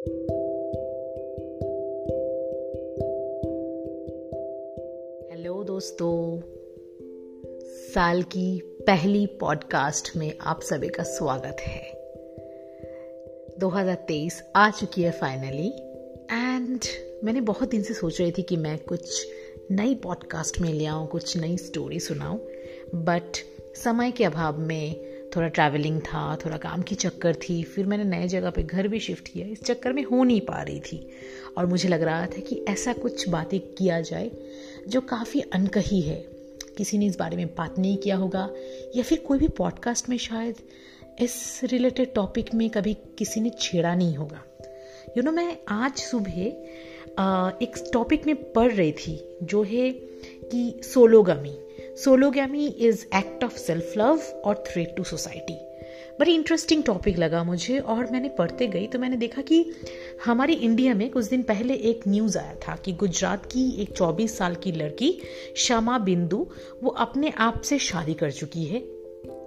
Hello दोस्तों, साल की पहली पॉडकास्ट में आप सभी का स्वागत है। 2023 आ चुकी है फाइनली एंड मैंने बहुत दिन से सोच रही थी कि मैं कुछ नई पॉडकास्ट में ले आऊँ, कुछ नई स्टोरी सुनाऊँ बट समय के अभाव में थोड़ा ट्रैवलिंग था थोड़ा काम की चक्कर थी फिर मैंने नए जगह पे घर भी शिफ्ट किया। इस चक्कर में हो नहीं पा रही थी। और मुझे लग रहा था कि ऐसा कुछ बातें किया जाए जो काफ़ी अनकही है। किसी ने इस बारे में बात नहीं किया होगा या फिर कोई भी पॉडकास्ट में शायद इस रिलेटेड टॉपिक में कभी किसी ने छेड़ा नहीं होगा। यू you नो know, मैं आज सुबह एक टॉपिक में पढ़ रही थी जो है कि sologamy sologamy is act of self love और थ्रेट टू सोसाइटी बड़ी इंटरेस्टिंग टॉपिक लगा मुझे और मैंने पढ़ते गई तो मैंने देखा कि हमारे इंडिया में कुछ दिन पहले एक न्यूज़ आया था कि गुजरात की एक 24 साल की लड़की श्यामा बिंदु, वो अपने आप से शादी कर चुकी है।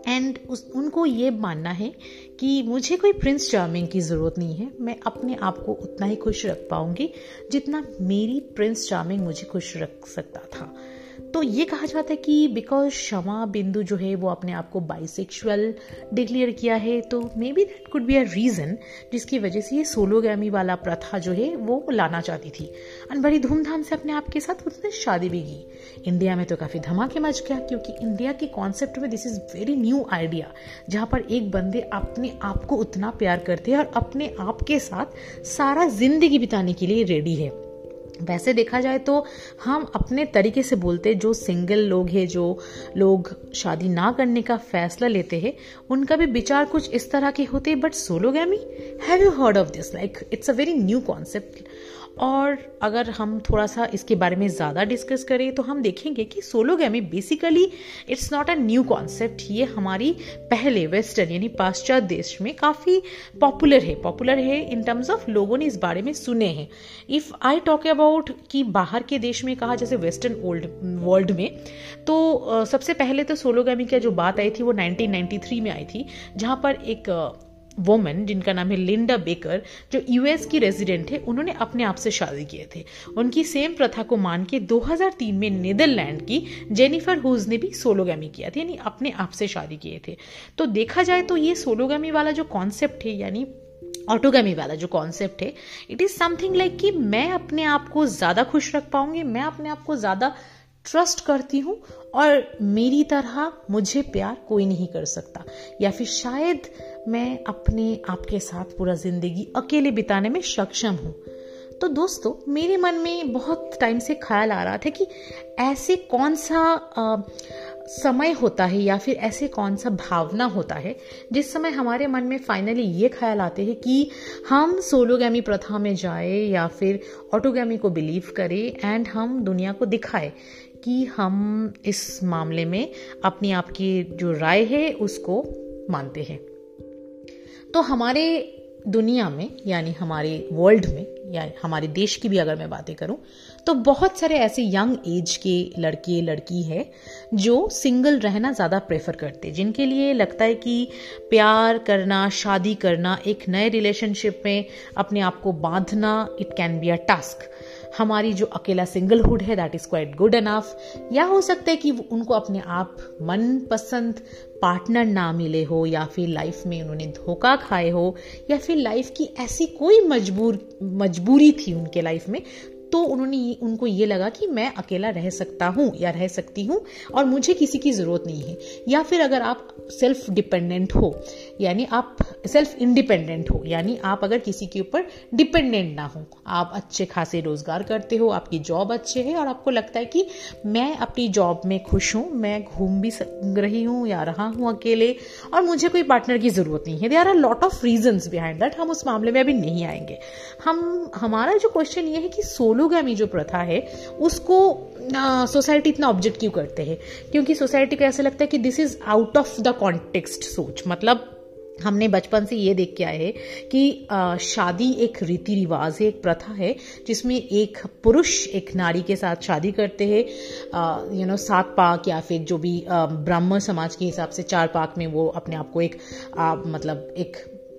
एंड उस, उनको ये मानना है कि मुझे कोई प्रिंस चार्मिंग की ज़रूरत नहीं है। मैं अपने आप को उतना ही खुश रख पाऊँगी जितना मेरी प्रिंस चार्मिंग मुझे खुश रख सकता था। तो ये कहा जाता है कि बिकॉज़ क्षमा बिंदु जो है वो अपने आप को बाइसेक्सुअल डिक्लेयर किया है तो maybe that could be a reason जिसकी वजह से ये सोलोगैमी वाला प्रथा जो है वो लाना चाहती थी। और बड़ी धूमधाम से अपने आप के साथ उसने शादी भी की। इंडिया में तो काफ़ी धमाके मच गया, क्योंकि इंडिया के कॉन्सेप्ट में this is very new idea जहाँ पर एक बंदे अपने आप को उतना प्यार करते हैं और अपने आप के साथ सारा ज़िंदगी बिताने के लिए रेडी है। वैसे देखा जाए तो हम अपने तरीके से बोलते जो सिंगल लोग हैं, जो लोग शादी ना करने का फैसला लेते हैं, उनका भी विचार कुछ इस तरह के होते हैं but sologamy have you heard of this like it's a very new concept और अगर हम थोड़ा सा इसके बारे में ज़्यादा डिस्कस करें तो हम देखेंगे कि sologamy basically it's not a new concept ये हमारी पहले वेस्टर्न यानी पाश्चात्य देश में काफ़ी पॉपुलर है। पॉपुलर है इन टर्म्स ऑफ़ लोगों ने इस बारे में सुने हैं। इफ़ आई टॉक अबाउट कि बाहर के देश में कहा, जैसे वेस्टर्न ओल्ड वर्ल्ड में तो सबसे पहले तो सोलोगैमी का जो बात आई थी, वो 1993 में आई थी, जहाँ पर एक वोमन जिनका नाम है लिंडा बेकर जो यूएस की रेजिडेंट है, उन्होंने अपने आप से शादी किए थे। उनकी सेम प्रथा को मान के 2003 में नीदरलैंड की जेनिफर हुज ने भी सोलोगामी किया था, यानी अपने आप से शादी किए थे। तो देखा जाए तो ये सोलोगामी वाला जो कॉन्सेप्ट है, यानी ऑटोगामी वाला जो कॉन्सेप्ट है इट इज़ समथिंग लाइक कि मैं अपने आप को ज़्यादा खुश रख पाऊँगी, मैं अपने आप को ज़्यादा ट्रस्ट करती हूँ, और मेरी तरह मुझे प्यार कोई नहीं कर सकता। या फिर शायद मैं अपने आप के साथ पूरा ज़िंदगी अकेले बिताने में सक्षम हूँ। तो दोस्तों मेरे मन में बहुत टाइम से ख्याल आ रहा था कि ऐसे कौन सा आ, समय होता है या फिर ऐसे कौन सा भावना होता है जिस समय हमारे मन में फाइनली ये ख्याल आते हैं कि हम सोलोगैमी प्रथा में जाए या फिर ऑटोगैमी को बिलीव करें एंड हम दुनिया को दिखाए कि हम इस मामले में अपनी आप की जो राय है उसको मानते हैं। तो हमारे दुनिया में, यानी हमारे वर्ल्ड में, या हमारे देश की भी अगर मैं बातें करूँ तो बहुत सारे ऐसे यंग एज के लड़के, लड़की है जो सिंगल रहना ज़्यादा प्रेफर करते हैं। जिनके लिए लगता है कि प्यार करना, शादी करना, एक नए रिलेशनशिप में अपने आप को बांधना it can be a task हमारी जो अकेला सिंगलहुड है that is quite good enough या हो सकता है कि उनको अपने आप मन पसंद पार्टनर ना मिले हो, या फिर लाइफ में उन्होंने धोखा खाए हो, या फिर लाइफ की ऐसी कोई मजबूर, मजबूरी थी उनके लाइफ में तो उन्होंने उनको ये लगा कि मैं अकेला रह सकता हूँ, या रह सकती हूँ, और मुझे किसी की ज़रूरत नहीं है। या फिर अगर आप सेल्फ डिपेंडेंट हो, यानी आप सेल्फ इंडिपेंडेंट हो, यानी आप अगर किसी के ऊपर डिपेंडेंट ना हो, आप अच्छे खासे रोज़गार करते हो, आपकी जॉब अच्छे है और आपको लगता है कि मैं अपनी जॉब में खुश हूँ, मैं घूम भी रही हूँ या रहा हूँ अकेले और मुझे कोई पार्टनर की ज़रूरत नहीं है। They are a lot of reason behind that हम उस मामले में अभी नहीं आएँगे। हम, हमारा जो क्वेश्चन ये है कि सोलो सोलोगामी जो प्रथा है, उसको सोसाइटी इतना ऑब्जेक्ट क्यों करते हैं? क्योंकि सोसाइटी को ऐसा लगता है कि this is out of the context सोच मतलब हमने बचपन से ये देख के आए हैं कि शादी एक रीति रिवाज है एक प्रथा है जिसमें एक पुरुष एक नारी के साथ शादी करते हैं यू नो सात पाक या फिर जो भी ब्राह्मण समाज के हिसाब से चार पाक में वो अपने आप को एक आ, मतलब एक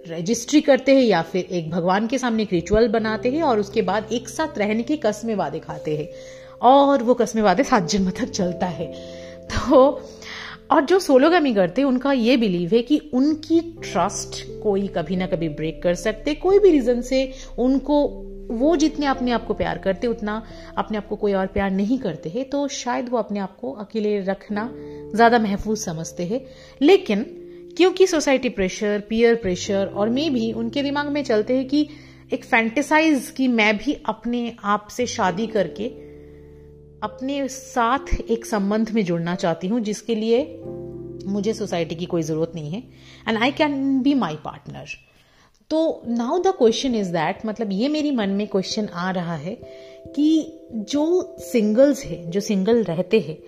रजिस्ट्री करते हैं या फिर एक भगवान के सामने एक रिचुअल बनाते हैं और उसके बाद एक साथ रहने के कस्मे वादे खाते हैं। और वो कस्मे वादे सात जन्म तक चलता है। तो और जो सोलोगामी करते हैं, उनका ये बिलीव है कि उनकी ट्रस्ट कोई कभी ना कभी ब्रेक कर सकते, कोई भी रीजन से उनको, वो जितने अपने आप को प्यार करते, उतना अपने आप को कोई और प्यार नहीं करते हैं तो शायद वो अपने आप को अकेले रखना ज़्यादा महफूज समझते हैं। लेकिन क्योंकि सोसाइटी प्रेशर पीयर प्रेशर और मे भी उनके दिमाग में चलते हैं कि एक फैंटेसाइज की मैं भी अपने आप से शादी करके अपने साथ एक संबंध में जुड़ना चाहती हूँ, जिसके लिए मुझे सोसाइटी की कोई ज़रूरत नहीं है and I can be my partner तो now the question is that मतलब ये मेरी मन में क्वेश्चन आ रहा है कि जो सिंगल्स हैं, जो सिंगल रहते हैं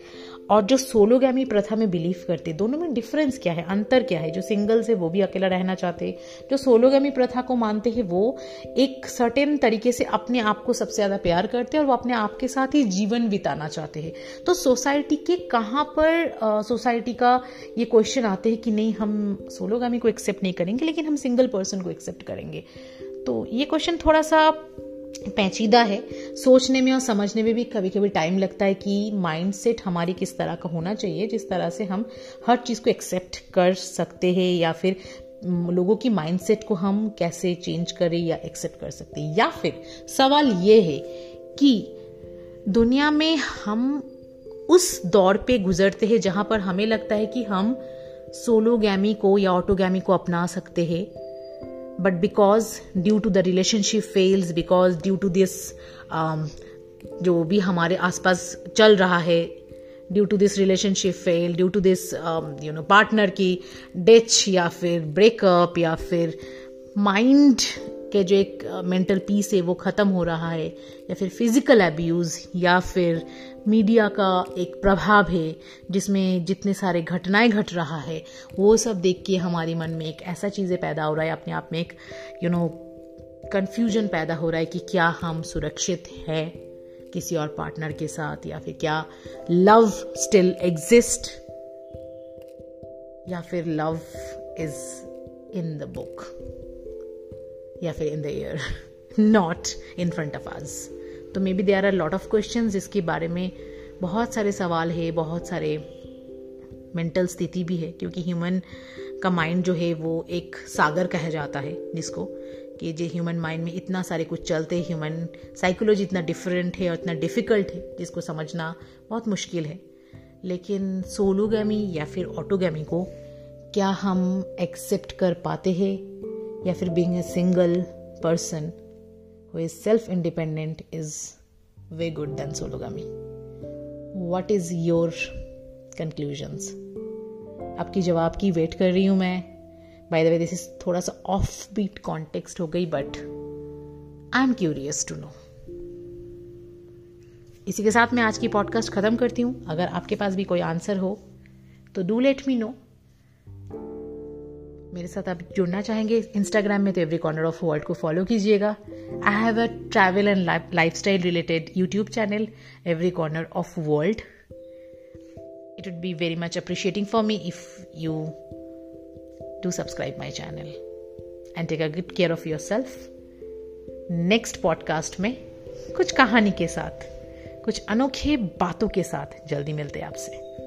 और जो सोलोगैमी प्रथा में बिलीव करते, दोनों में डिफरेंस क्या है? अंतर क्या है? जो सिंगल्स है वो भी अकेला रहना चाहते, जो सोलोगैमी प्रथा को मानते हैं, वो एक सर्टेन तरीके से अपने आप को सबसे ज़्यादा प्यार करते हैं और वो अपने आप के साथ ही जीवन बिताना चाहते हैं। तो सोसाइटी के कहाँ पर सोसाइटी का ये क्वेश्चन आते हैं कि नहीं, हम सोलोगामी को एक्सेप्ट नहीं करेंगे, लेकिन हम सिंगल पर्सन को एक्सेप्ट करेंगे। तो ये क्वेश्चन थोड़ा सा पेचीदा है। सोचने में और समझने में भी कभी कभी टाइम लगता है कि माइंड सेट हमारी किस तरह का होना चाहिए, जिस तरह से हम हर चीज़ को एक्सेप्ट कर सकते हैं या फिर लोगों की माइंडसेट को हम कैसे चेंज करें या एक्सेप्ट कर सकते हैं। या फिर सवाल ये है कि दुनिया में हम उस दौर पे गुजरते हैं जहाँ पर हमें लगता है कि हम सोलोगैमी को या ऑटोगैमी को अपना सकते हैं। But because due to the relationship fails because due to this um, जो भी हमारे आसपास चल रहा है due to this relationship fail due to this you know partner की डेथ या फिर ब्रेकअप या फिर माइंड के जो एक मेंटल uh, पीस है वो ख़त्म हो रहा है या फिर फ़िज़िकल अब्यूज़ या फिर मीडिया का एक प्रभाव है जिसमें जितने सारे घटनाएँ घट रहा है वो सब देख के हमारे मन में एक ऐसा चीज़ें पैदा हो रहा है अपने आप में एक यू नो कन्फ्यूज़न पैदा हो रहा है कि क्या हम सुरक्षित हैं किसी और पार्टनर के साथ या फिर क्या लव स्टिल एग्जिस्ट या फिर love is in the book या फिर in the year not in front of us तो maybe they are a lot of question जिसके बारे में बहुत सारे सवाल है, बहुत सारे मेंटल स्थिति भी है, क्योंकि ह्यूमन का माइंड जो है वो एक सागर कहा जाता है जिसको, कि जो ह्यूमन माइंड में इतना सारे कुछ चलते ह्यूमन साइकोलॉजी इतना डिफरेंट है और इतना डिफ़िकल्ट है, जिसको समझना बहुत मुश्किल है। लेकिन सोलोगैमी या फिर ऑटोगैमी को क्या हम एक्सेप्ट कर पाते हैं? या फिर being a single person who is self independent is way good than sologamy. What is your conclusions? आपकी जवाब की वेट कर रही हूँ मैं by the way this is थोड़ा सा ऑफ़ बीट कॉन्टेक्स्ट हो गई but I am curious to know इसी के साथ मैं आज की पॉडकास्ट खत्म करती हूँ अगर आपके पास भी कोई आंसर हो तो डू लेट मी नो मेरे साथ आप जुड़ना चाहेंगे इंस्टाग्राम में तो एवरी कॉर्नर ऑफ़ वर्ल्ड को फॉलो कीजिएगा। I have a travel and lifestyle related YouTube channel every corner of world it would be very much appreciating for me if you do subscribe my channel and take a good care of yourself next podcast में कुछ कहानी के साथ, कुछ अनोखे बातों के साथ जल्दी मिलते हैं आपसे।